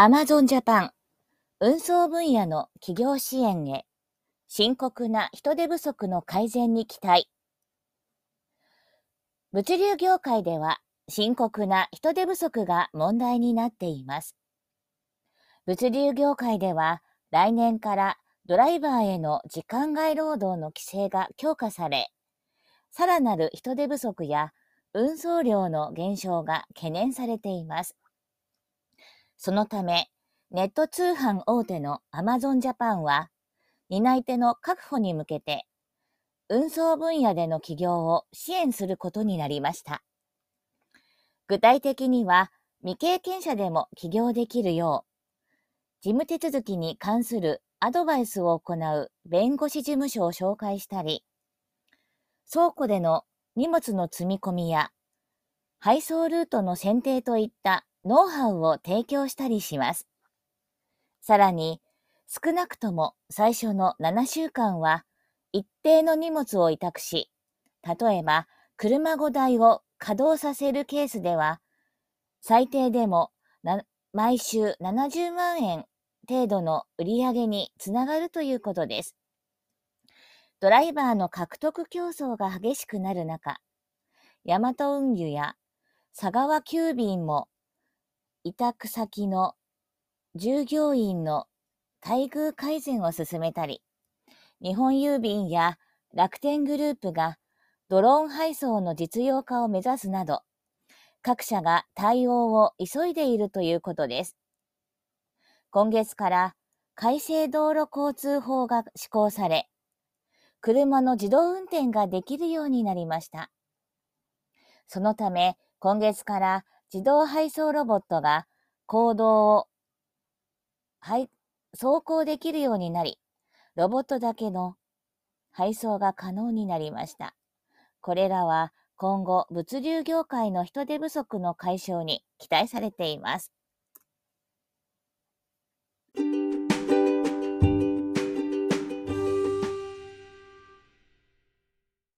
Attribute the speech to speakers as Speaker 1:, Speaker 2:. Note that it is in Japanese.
Speaker 1: アマゾンジャパン運送分野の企業支援へ深刻な人手不足の改善に期待物流業界では深刻な人手不足が問題になっています物流業界では来年からドライバーへの時間外労働の規制が強化されさらなる人手不足や運送量の減少が懸念されています。そのため、ネット通販大手のアマゾンジャパンは、担い手の確保に向けて、運送分野での起業を支援することになりました。具体的には、未経験者でも起業できるよう、事務手続きに関するアドバイスを行う弁護士事務所を紹介したり、倉庫での荷物の積み込みや配送ルートの選定といったノウハウを提供したりします。さらに、少なくとも最初の7週間は一定の荷物を委託し、例えば車5台を稼働させるケースでは、最低でも毎週70万円程度の売り上げにつながるということです。ドライバーの獲得競争が激しくなる中、ヤマト運輸や佐川急便も委託先の従業員の待遇改善を進めたり、日本郵便や楽天グループがドローン配送の実用化を目指すなど、各社が対応を急いでいるということです。今月から改正道路交通法が施行され、車の自動運転ができるようになりました。そのため、今月から自動配送ロボットが行動を、はい、走行できるようになり、ロボットだけの配送が可能になりました。これらは今後、物流業界の人手不足の解消に期待されています。